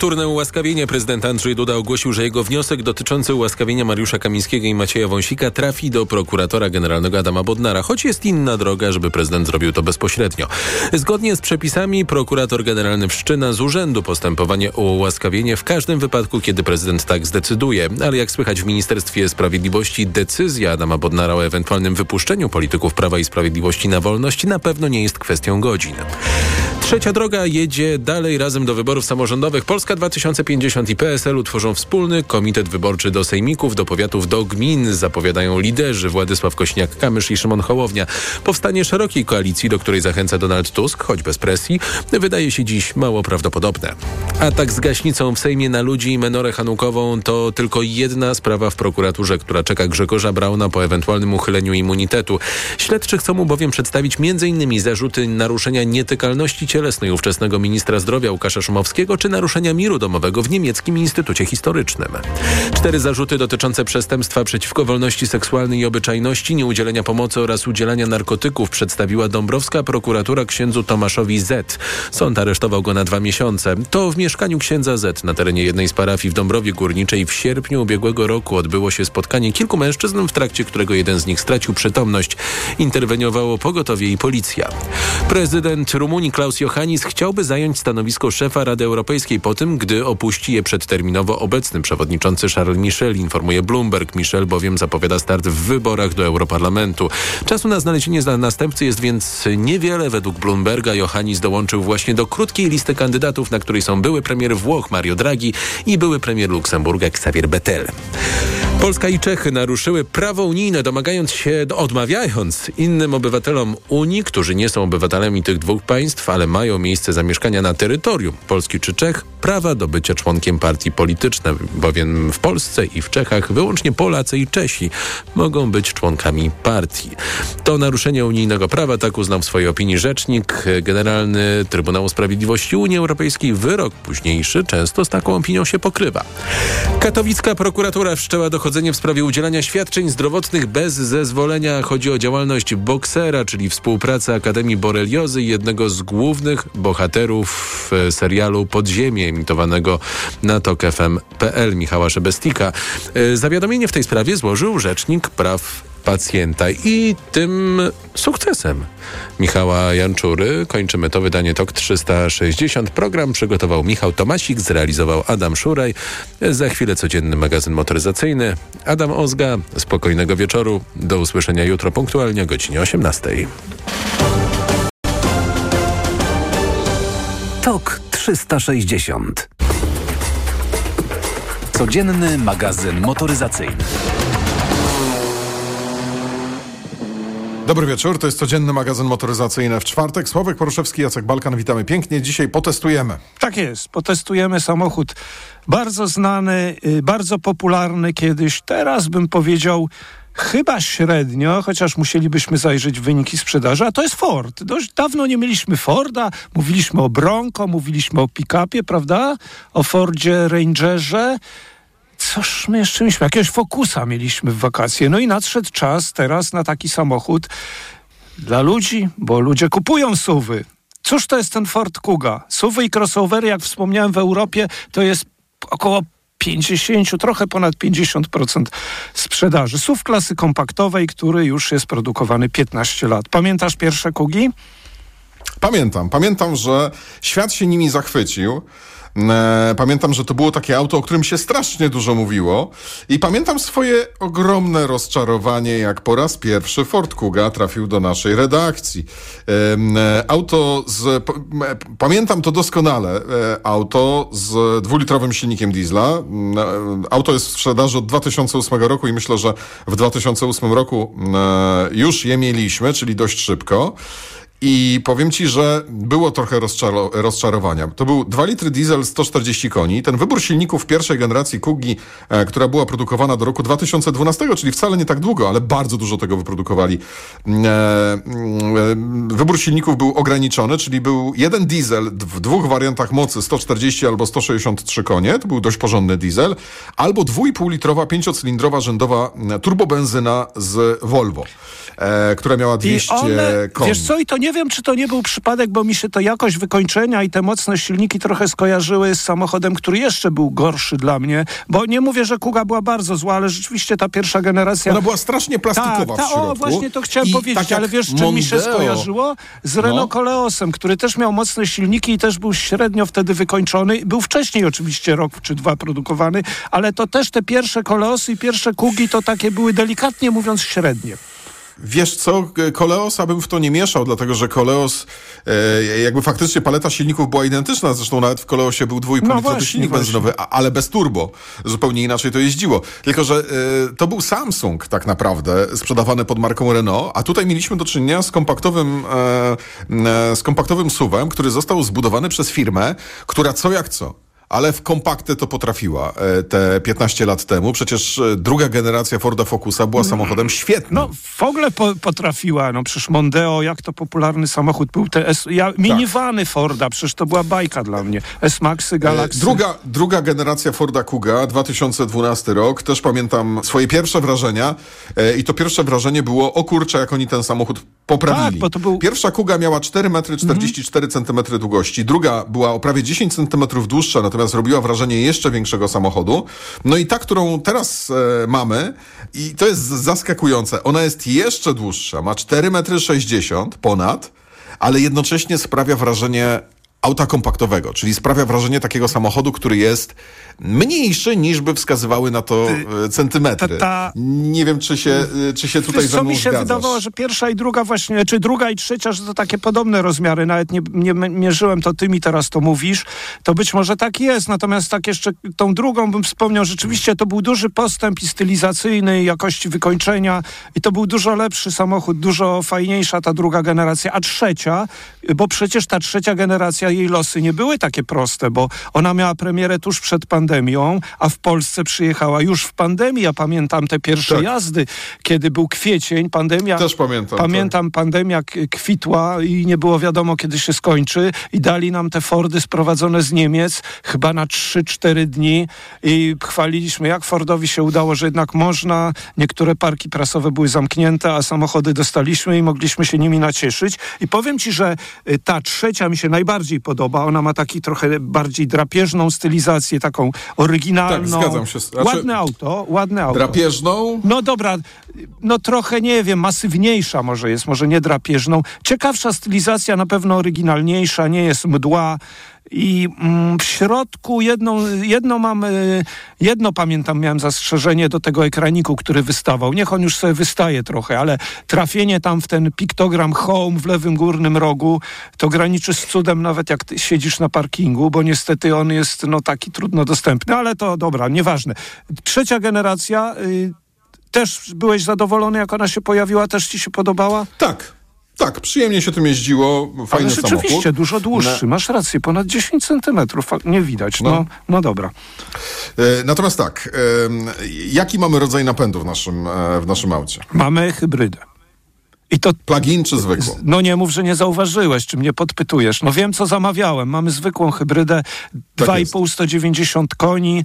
Turnę ułaskawienia prezydent Andrzej Duda ogłosił, że jego wniosek dotyczący ułaskawienia Mariusza Kamińskiego i Macieja Wąsika trafi do prokuratora generalnego Adama Bodnara, choć jest inna droga, żeby prezydent zrobił to bezpośrednio. Zgodnie z przepisami prokurator generalny wszczyna z urzędu postępowanie o ułaskawienie w każdym wypadku, kiedy prezydent tak zdecyduje. Ale jak słychać w Ministerstwie Sprawiedliwości, decyzja Adama Bodnara o ewentualnym wypuszczeniu polityków Prawa i Sprawiedliwości na wolność na pewno nie jest kwestią godzin. Trzecia droga jedzie dalej razem do wyborów samorządowych. Polska 2050 i PSL utworzą wspólny komitet wyborczy do sejmików, do powiatów, do gmin. Zapowiadają liderzy Władysław Kośniak-Kamysz i Szymon Hołownia. Powstanie szerokiej koalicji, do której zachęca Donald Tusk, choć bez presji, wydaje się dziś mało prawdopodobne. Atak z gaśnicą w Sejmie na ludzi i menorę hanukową to tylko jedna sprawa w prokuraturze, która czeka Grzegorza Brauna po ewentualnym uchyleniu immunitetu. Śledczy chcą mu bowiem przedstawić m.in. zarzuty naruszenia nietykalności cielesnej ówczesnego ministra zdrowia Łukasza Szumowskiego czy naruszenia miru domowego w niemieckim Instytucie Historycznym. Cztery zarzuty dotyczące przestępstwa przeciwko wolności seksualnej i obyczajności, nieudzielenia pomocy oraz udzielania narkotyków przedstawiła Dąbrowska prokuratura księdzu Tomaszowi Z. Sąd aresztował go na dwa miesiące. To w mieszkaniu księdza Z na terenie jednej z parafii w Dąbrowie Górniczej w sierpniu ubiegłego roku odbyło się spotkanie kilku mężczyzn, w trakcie którego jeden z nich stracił przytomność. Interweniowało pogotowie i policja. Prezydent Rumunii Klaus Johannis chciałby zająć stanowisko szefa Rady Europejskiej po tym, gdy opuści je przedterminowo obecny przewodniczący Charles Michel, informuje Bloomberg. Michel bowiem zapowiada start w wyborach do Europarlamentu. Czasu na znalezienie następcy jest więc niewiele. Według Bloomberga Johannis dołączył właśnie do krótkiej listy kandydatów, na której są były premier Włoch Mario Draghi i były premier Luksemburga Xavier Bettel. Polska i Czechy naruszyły prawo unijne, domagając się, odmawiając innym obywatelom Unii, którzy nie są obywatelami tych dwóch państw, ale mają miejsce zamieszkania na terytorium Polski czy Czech, prawa do bycia członkiem partii politycznej, bowiem w Polsce i w Czechach wyłącznie Polacy i Czesi mogą być członkami partii. To naruszenie unijnego prawa, tak uznał w swojej opinii rzecznik Generalny Trybunału Sprawiedliwości Unii Europejskiej. Wyrok późniejszy często z taką opinią się pokrywa. Katowicka prokuratura wszczęła dochodzenie w sprawie udzielania świadczeń zdrowotnych bez zezwolenia. Chodzi o działalność boksera, czyli współpracę Akademii Boreliozy, jednego z głównych bohaterów serialu Podziemie emitowanego na TOK FM.pl Michała Szebestika. Zawiadomienie w tej sprawie złożył Rzecznik Praw pacjenta i tym sukcesem Michała Janczury kończymy to wydanie TOK 360. Program przygotował Michał Tomasik, zrealizował Adam Szuraj. Za chwilę codzienny magazyn motoryzacyjny. Adam Ozga, spokojnego wieczoru. Do usłyszenia jutro punktualnie o godzinie 18. TOK 360. Codzienny magazyn motoryzacyjny. Dobry wieczór, to jest codzienny magazyn motoryzacyjny w czwartek. Sławek Poruszewski, Jacek Balkan, witamy pięknie. Dzisiaj potestujemy. Tak jest, potestujemy samochód bardzo znany, bardzo popularny kiedyś. Teraz bym powiedział chyba średnio, chociaż musielibyśmy zajrzeć w wyniki sprzedaży, a to jest Ford. Dość dawno nie mieliśmy Forda, mówiliśmy o Bronco, mówiliśmy o pick-upie, prawda? O Fordzie Rangerze. Coż my jeszcze mieliśmy? Jakiegoś Focusa mieliśmy w wakacje. No i nadszedł czas teraz na taki samochód dla ludzi, bo ludzie kupują suwy. Cóż to jest ten Ford Kuga? Suwy i crossovery, jak wspomniałem, w Europie to jest około 50, trochę ponad 50% sprzedaży. SUV klasy kompaktowej, który już jest produkowany 15 lat. Pamiętasz pierwsze Kugi? Pamiętam. Pamiętam, że świat się nimi zachwycił. E, pamiętam, że to było takie auto, o którym się strasznie dużo mówiło i pamiętam swoje ogromne rozczarowanie, jak po raz pierwszy Ford Kuga trafił do naszej redakcji. E, auto z... Pamiętam to doskonale. E, auto z dwulitrowym silnikiem diesla. Auto jest w sprzedaży od 2008 roku i myślę, że w 2008 roku już je mieliśmy, czyli dość szybko. I powiem ci, że było trochę rozczaro rozczarowania. To był 2 litry diesel 140 koni. Ten wybór silników pierwszej generacji Kugi, e, która była produkowana do roku 2012, czyli wcale nie tak długo, ale bardzo dużo tego wyprodukowali. E, e, wybór silników był ograniczony, czyli był jeden diesel w dwóch wariantach mocy 140 albo 163 konie. To był dość porządny diesel. Albo 2,5 litrowa, pięciocylindrowa rzędowa e, turbobenzyna z Volvo, e, która miała 200 one, koni. Wiesz co, i to nie nie wiem, czy to nie był przypadek, bo mi się to jakość wykończenia i te mocne silniki trochę skojarzyły z samochodem, który jeszcze był gorszy dla mnie, bo nie mówię, że Kuga była bardzo zła, ale rzeczywiście ta pierwsza generacja... Ona była strasznie plastikowa tak, w środku. O, właśnie to chciałem I powiedzieć, tak ale wiesz, czym mi się skojarzyło? Z Renault No. Coleosem, który też miał mocne silniki i też był średnio wtedy wykończony. Był wcześniej oczywiście rok czy dwa produkowany, ale to też te pierwsze Coleosy i pierwsze Kugi to takie były delikatnie mówiąc średnie. Wiesz co, Koleosa bym w to nie mieszał, dlatego że Koleos, e, jakby faktycznie paleta silników była identyczna, zresztą nawet w Koleosie był 2,5 No silnik benzynowy, ale bez turbo. Zupełnie inaczej to jeździło. Tylko, że e, to był Samsung tak naprawdę, sprzedawany pod marką Renault, a tutaj mieliśmy do czynienia z kompaktowym, e, z kompaktowym SUV-em, który został zbudowany przez firmę, która co jak co. Ale w kompakty to potrafiła e, te 15 lat temu. Przecież e, druga generacja Forda Focusa była samochodem świetnym. No w ogóle po, potrafiła, no przecież Mondeo, jak to popularny samochód był, te S, ja, minivany Forda, przecież to była bajka dla mnie. S-Maxy, Galaxy. E, Druga, druga generacja Forda Kuga, 2012 rok. Też pamiętam swoje pierwsze wrażenia. I to pierwsze wrażenie było, o kurczę, jak oni ten samochód poprawili. Tak, bo to był- Pierwsza Kuga miała 4 metry 44 centymetry długości. Druga była o prawie 10 centymetrów dłuższa, natomiast robiła wrażenie jeszcze większego samochodu. No i ta, którą teraz e, mamy, i to jest zaskakujące, ona jest jeszcze dłuższa. Ma 4 metry 60 ponad, ale jednocześnie sprawia wrażenie auta kompaktowego, czyli sprawia wrażenie takiego samochodu, który jest mniejszy niż by wskazywały na to e, centymetry. ta- ta- Nie wiem, czy się, e, czy się tutaj ze co mi się zgadzasz. wydawało, że pierwsza i druga właśnie, czy druga i trzecia, że to takie podobne rozmiary, nawet nie, nie mierzyłem, to ty mi teraz to mówisz, to być może tak jest, natomiast tak jeszcze tą drugą bym wspomniał, rzeczywiście to był duży postęp i stylizacyjny, i jakości wykończenia i to był dużo lepszy samochód, dużo fajniejsza ta druga generacja, a trzecia, bo przecież ta trzecia generacja, jej losy nie były takie proste, bo ona miała premierę tuż przed pandemią, a w Polsce przyjechała już w pandemii, ja pamiętam te pierwsze Tak. jazdy, kiedy był kwiecień, pandemia. Też pamiętam, Pamiętam, pandemia k- kwitła i nie było wiadomo, kiedy się skończy i dali nam te Fordy sprowadzone z Niemiec chyba na 3-4 dni i chwaliliśmy, jak Fordowi się udało, że jednak można. Niektóre parki prasowe były zamknięte, a samochody dostaliśmy i mogliśmy się nimi nacieszyć. I powiem ci, że y, ta trzecia mi się najbardziej podoba. Ona ma taki trochę bardziej drapieżną stylizację, taką oryginalną. Tak, zgadzam się. Znaczy- Ładne auto, ładne auto. Drapieżną? No dobra, no trochę nie wiem, masywniejsza może jest, może nie drapieżną. Ciekawsza stylizacja, na pewno oryginalniejsza, nie jest mdła. I mm, w środku jedną, jedno mam, y, jedno pamiętam, miałem zastrzeżenie do tego ekraniku, który wystawał. Niech on już sobie wystaje trochę, ale trafienie tam w ten piktogram home w lewym górnym rogu, to graniczy z cudem nawet jak siedzisz na parkingu, bo niestety on jest no taki trudno dostępny, ale to dobra, nieważne. Trzecia generacja, y, też byłeś zadowolony, jak ona się pojawiła? Też ci się podobała? Tak. Tak, przyjemnie się tym jeździło. Fajny Ale rzeczywiście samochód. dużo dłuższy. Masz rację, ponad 10 centymetrów. Nie widać. No, No. no dobra. E, Natomiast tak, jaki mamy rodzaj napędu w naszym, e, w naszym aucie? Mamy hybrydę. I to Plug-in czy zwykłą? No nie mów, że nie zauważyłeś, czy mnie podpytujesz. No wiem, co zamawiałem. Mamy zwykłą hybrydę, Tak 2,5 190 koni.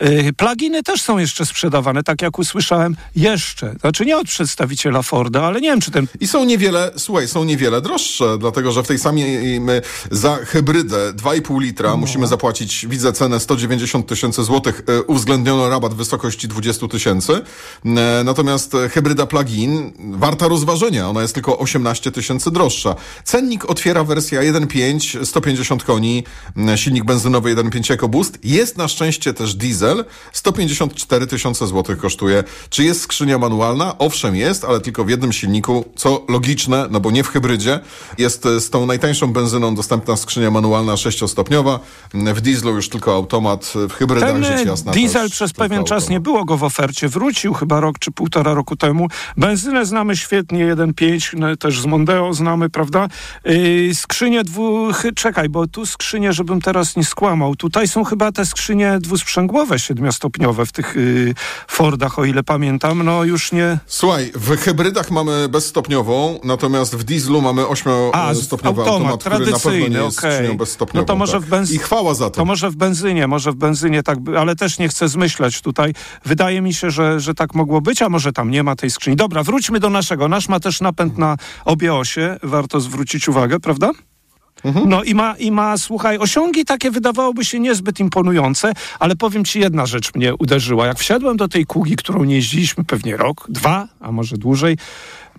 Yy, Pluginy też są jeszcze sprzedawane, tak jak usłyszałem, jeszcze. Znaczy nie od przedstawiciela Forda, ale nie wiem, czy ten I są niewiele, słuchaj, są niewiele droższe, dlatego że w tej samej my za hybrydę 2,5 litra No. musimy zapłacić, widzę cenę 190 tysięcy złotych, e, uwzględniono rabat w wysokości 20 tysięcy. E, Natomiast hybryda plug-in warta rozważenia, ona jest tylko 18 tysięcy droższa. Cennik otwiera wersja 1.5, 150 koni, silnik benzynowy 1.5 EcoBoost. Jest na szczęście też diesel, 154 tysiące złotych kosztuje. Czy jest skrzynia manualna? Owszem jest, ale tylko w jednym silniku, co logiczne, no bo nie w hybrydzie. Jest e, z tą najtańszą benzyną dostępna skrzynia manualna sześciostopniowa. W dieslu już tylko automat, w hybrydach Ten rzecz e, jasna diesel przez pewien czas automat. nie było go w ofercie. Wrócił chyba rok czy półtora roku temu. Benzynę znamy świetnie, 1.5, no, też z Mondeo znamy, prawda? Yy, skrzynie dwu... chy- Czekaj, bo tu skrzynie, żebym teraz nie skłamał. Tutaj są chyba te skrzynie dwusprzęgłowe siedmiostopniowe w tych y, Fordach, o ile pamiętam. No już nie... Słuchaj, w hybrydach mamy bezstopniową, natomiast w dieslu mamy ośmiostopniowy automat, automat, który na pewno nie jest skrzynią bezstopniową. No to może tak. w benz- I chwała za to. To może w benzynie, może w benzynie tak, ale też nie chcę zmyślać tutaj. Wydaje mi się, że, że tak mogło być, a może tam nie ma tej skrzyni. Dobra, wróćmy do naszego. Nasz ma też napęd na obie osie, warto zwrócić uwagę, prawda? No i ma, i ma, słuchaj, osiągi takie wydawałoby się niezbyt imponujące, ale powiem ci, jedna rzecz mnie uderzyła. Jak wsiadłem do tej kugi, którą nie jeździliśmy pewnie rok, dwa, a może dłużej,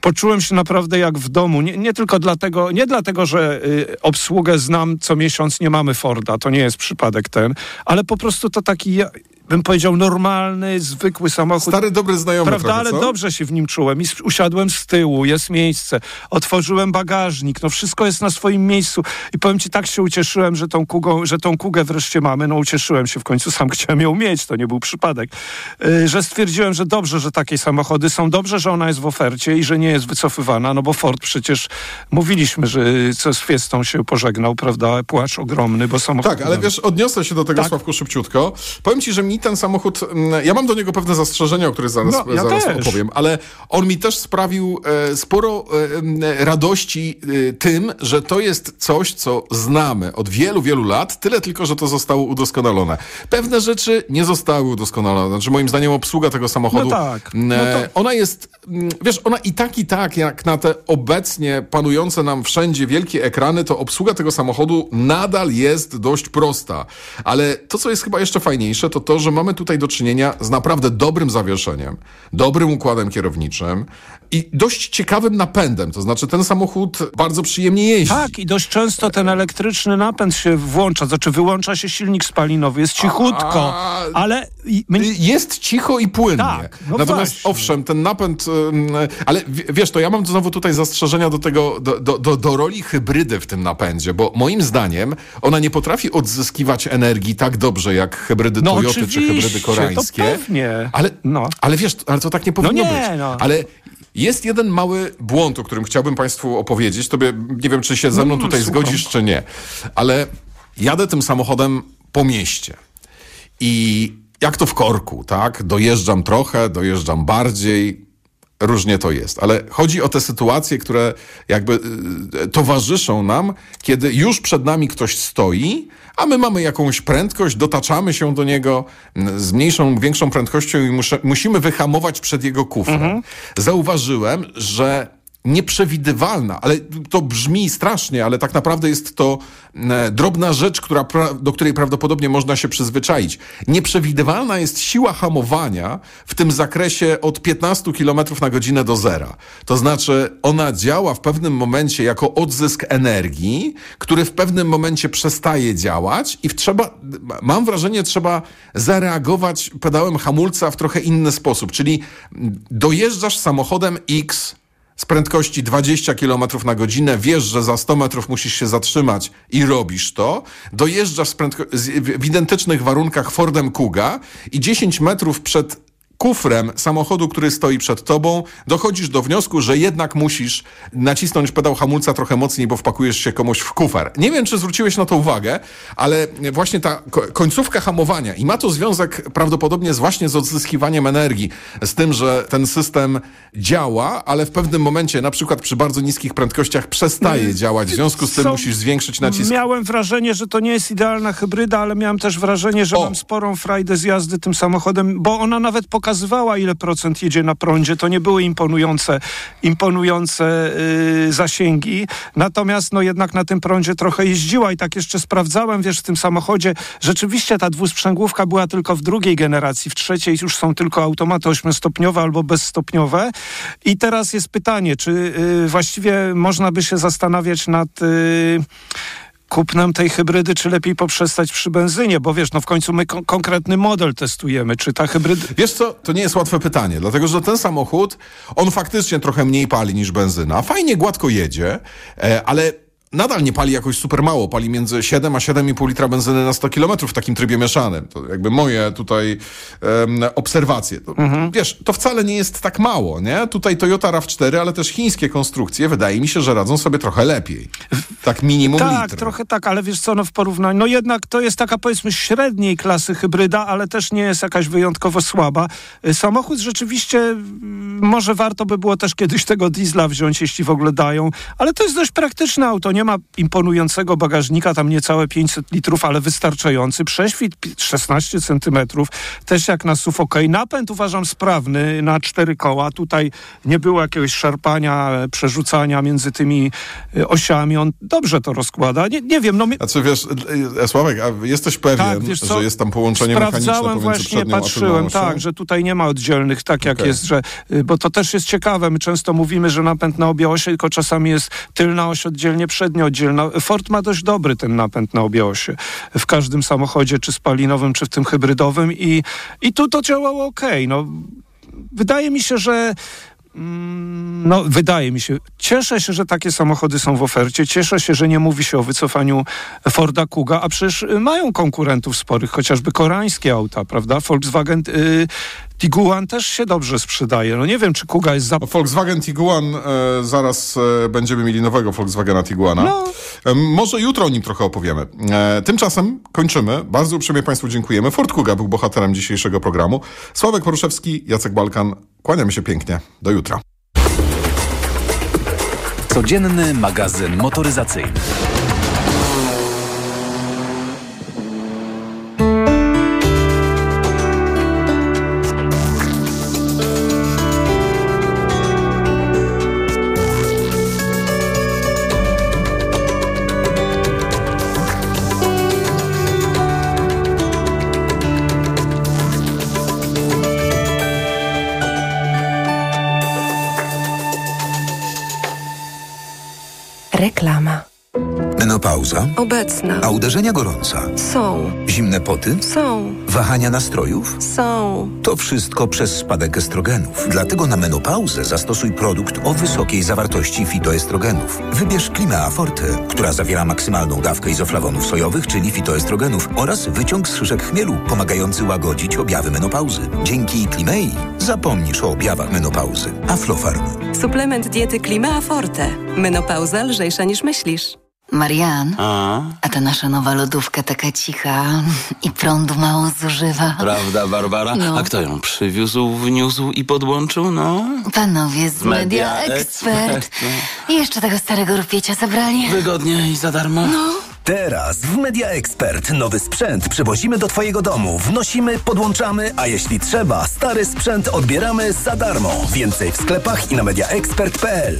poczułem się naprawdę jak w domu. Nie, nie tylko dlatego, nie dlatego, że y, obsługę znam co miesiąc, nie mamy Forda, to nie jest przypadek ten, ale po prostu to taki, bym powiedział, normalny, zwykły samochód. Stary, dobry znajomy Prawda, trochę, ale dobrze się w nim czułem. I usiadłem z tyłu, jest miejsce. Otworzyłem bagażnik, no wszystko jest na swoim miejscu. I powiem ci, tak się ucieszyłem, że tą, kugą, że tą kugę wreszcie mamy. No ucieszyłem się w końcu, sam chciałem ją mieć, to nie był przypadek. Yy, że stwierdziłem, że dobrze, że takie samochody są. Dobrze, że ona jest w ofercie i że nie jest wycofywana, no bo Ford przecież mówiliśmy, że co z Fiestą się pożegnał, prawda? Płacz ogromny, bo samochód... Tak, ale wiesz, odniosę się do tego, Tak. Sławku, szybciutko. Powiem ci, że mi ten samochód, mm, ja mam do niego pewne zastrzeżenia, o których zaraz, No, ja zaraz też. opowiem, ale on mi też sprawił e, sporo e, radości e, tym, że to jest coś, co znamy od wielu, wielu lat, tyle tylko, że to zostało udoskonalone. Pewne rzeczy nie zostały udoskonalone. Znaczy, moim zdaniem obsługa tego samochodu, No tak. No to- ona jest, wiesz, ona i tak, i tak, jak na te obecnie panujące nam wszędzie wielkie ekrany, to obsługa tego samochodu nadal jest dość prosta. Ale to, co jest chyba jeszcze fajniejsze, to to, że mamy tutaj do czynienia z naprawdę dobrym zawieszeniem, dobrym układem kierowniczym i dość ciekawym napędem. To znaczy, ten samochód bardzo przyjemnie jeździ. Tak, i dość często ten elektryczny napęd się włącza, znaczy wyłącza się silnik spalinowy, jest cichutko, A- ale... my- Jest cicho i płynnie. Tak, no Natomiast właśnie. owszem, ten napęd, ale wiesz, to ja mam znowu tutaj zastrzeżenia do tego, do, do, do, do roli hybrydy w tym napędzie, bo moim zdaniem ona nie potrafi odzyskiwać energii tak dobrze jak hybrydy No Toyoty czy hybrydy to koreańskie. pewnie. Ale, No. ale wiesz, ale to tak nie powinno nie, być. no. Ale jest jeden mały błąd, o którym chciałbym Państwu opowiedzieć. Tobie nie wiem, czy się ze mną No, tutaj słucham. zgodzisz, czy nie. Ale jadę tym samochodem po mieście. I jak to w korku, tak? Dojeżdżam trochę, dojeżdżam bardziej. Różnie to jest, ale chodzi o te sytuacje, które jakby y, towarzyszą nam, kiedy już przed nami ktoś stoi, a my mamy jakąś prędkość, dotaczamy się do niego z mniejszą, większą prędkością i muszę, musimy wyhamować przed jego kufrem. Zauważyłem, że nieprzewidywalna, ale to brzmi strasznie, ale tak naprawdę jest to e, drobna rzecz, która, do której prawdopodobnie można się przyzwyczaić. Nieprzewidywalna jest siła hamowania w tym zakresie od 15 km na godzinę do zera. To znaczy ona działa w pewnym momencie jako odzysk energii, który w pewnym momencie przestaje działać i trzeba, mam wrażenie, trzeba zareagować pedałem hamulca w trochę inny sposób, czyli dojeżdżasz samochodem X z prędkości 20 km na godzinę, wiesz, że za 100 metrów musisz się zatrzymać. I robisz to, dojeżdżasz z prędko- z, w, w identycznych warunkach Fordem Kuga i 10 metrów przed kufrem samochodu, który stoi przed tobą, dochodzisz do wniosku, że jednak musisz nacisnąć pedał hamulca trochę mocniej, bo wpakujesz się komuś w kufer. Nie wiem, czy zwróciłeś na to uwagę, ale właśnie ta ko- końcówka hamowania i ma to związek prawdopodobnie z właśnie z odzyskiwaniem energii, z tym, że ten system działa, ale w pewnym momencie, na przykład przy bardzo niskich prędkościach przestaje działać, w związku z tym Są- musisz zwiększyć nacisk. Miałem wrażenie, że to nie jest idealna hybryda, ale miałem też wrażenie, że O. mam sporą frajdę z jazdy tym samochodem, bo ona nawet pokazywała, ile procent jedzie na prądzie. To nie były imponujące, imponujące yy, zasięgi. Natomiast no jednak na tym prądzie trochę jeździła i tak jeszcze sprawdzałem, wiesz, w tym samochodzie. Rzeczywiście ta dwusprzęgłówka była tylko w drugiej generacji, w trzeciej już są tylko automaty ośmiostopniowe albo bezstopniowe. I teraz jest pytanie, czy yy, właściwie można by się zastanawiać nad... Yy, kupnem tej hybrydy, czy lepiej poprzestać przy benzynie, bo wiesz, no w końcu my kon- konkretny model testujemy, czy ta hybryda... Wiesz co, to nie jest łatwe pytanie, dlatego że ten samochód, on faktycznie trochę mniej pali niż benzyna. Fajnie gładko jedzie, e, ale nadal nie pali jakoś super mało. Pali między 7 a 7,5 litra benzyny na 100 kilometrów w takim trybie mieszanym. To jakby moje tutaj um, obserwacje. To, Mhm. Wiesz, to wcale nie jest tak mało, nie? Tutaj Toyota RAV4, ale też chińskie konstrukcje, wydaje mi się, że radzą sobie trochę lepiej. Tak minimum Tak, litr. trochę tak, ale wiesz co, no w porównaniu, no jednak to jest taka powiedzmy średniej klasy hybryda, ale też nie jest jakaś wyjątkowo słaba. Y, Samochód rzeczywiście, mm, może warto by było też kiedyś tego diesla wziąć, jeśli w ogóle dają, ale to jest dość praktyczne auto, nie ma imponującego bagażnika, tam niecałe 500 litrów, ale wystarczający, prześwit pi- 16 centymetrów, też jak na SUV ok. Napęd uważam sprawny na cztery koła, tutaj nie było jakiegoś szarpania, e, przerzucania między tymi e, osiami, on dobrze to rozkłada. Nie, nie wiem, no mi, A co wiesz, e, Sławek, a jesteś pewien, tak, wiesz że jest tam połączenie mechaniczne pomiędzy właśnie, patrzyłem, tak, że tutaj nie ma oddzielnych, tak jak Okej. jest, że, y, bo to też jest ciekawe, my często mówimy, że napęd na obie osie, tylko czasami jest tylna oś oddzielnie, przednia oddzielna. Ford ma dość dobry ten napęd na obie osie, w każdym samochodzie, czy spalinowym, czy w tym hybrydowym i, i tu to działało ok. No, wydaje mi się, że Mm, No, wydaje mi się. Cieszę się, że takie samochody są w ofercie. Cieszę się, że nie mówi się o wycofaniu Forda Kuga, a przecież mają konkurentów sporych, chociażby koreańskie auta, prawda? Volkswagen y, Tiguan też się dobrze sprzedaje. No nie wiem, czy Kuga jest za... Volkswagen Tiguan, e, zaraz e, będziemy mieli nowego Volkswagena Tiguana. No. E, może jutro o nim trochę opowiemy. E, tymczasem kończymy. Bardzo uprzejmie Państwu dziękujemy. Ford Kuga był bohaterem dzisiejszego programu. Sławek Poruszewski, Jacek Balkan. Kłaniamy się pięknie. Do jutra. Codzienny magazyn motoryzacyjny. Reklama. Menopauza? Obecna. A uderzenia gorąca? Są. Zimne poty? Są. Wahania nastrojów? Są. To wszystko przez spadek estrogenów. Dlatego na menopauzę zastosuj produkt o wysokiej zawartości fitoestrogenów. Wybierz Klimea Forte, która zawiera maksymalną dawkę izoflawonów sojowych, czyli fitoestrogenów oraz wyciąg z szyszek chmielu, pomagający łagodzić objawy menopauzy. Dzięki Klimei zapomnisz o objawach menopauzy. Aflofarm. Suplement diety Klimea Forte. Menopauza lżejsza niż myślisz. Marian, A, a ta nasza nowa lodówka taka cicha i prądu mało zużywa. prawda, Barbara? No. A kto ją przywiózł, wniósł i podłączył? No, Panowie z Media, Media Expert. Jeszcze tego starego rupiecia zabrali. wygodnie i za darmo. Teraz w Media Expert nowy sprzęt przywozimy do Twojego domu. Wnosimy, podłączamy, a jeśli trzeba, stary sprzęt odbieramy za darmo. Więcej w sklepach i na mediaexpert.pl.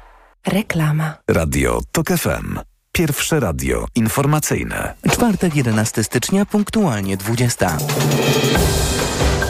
Reklama. Radio TOK FM. Pierwsze radio informacyjne. Czwartek 11 stycznia, punktualnie 20.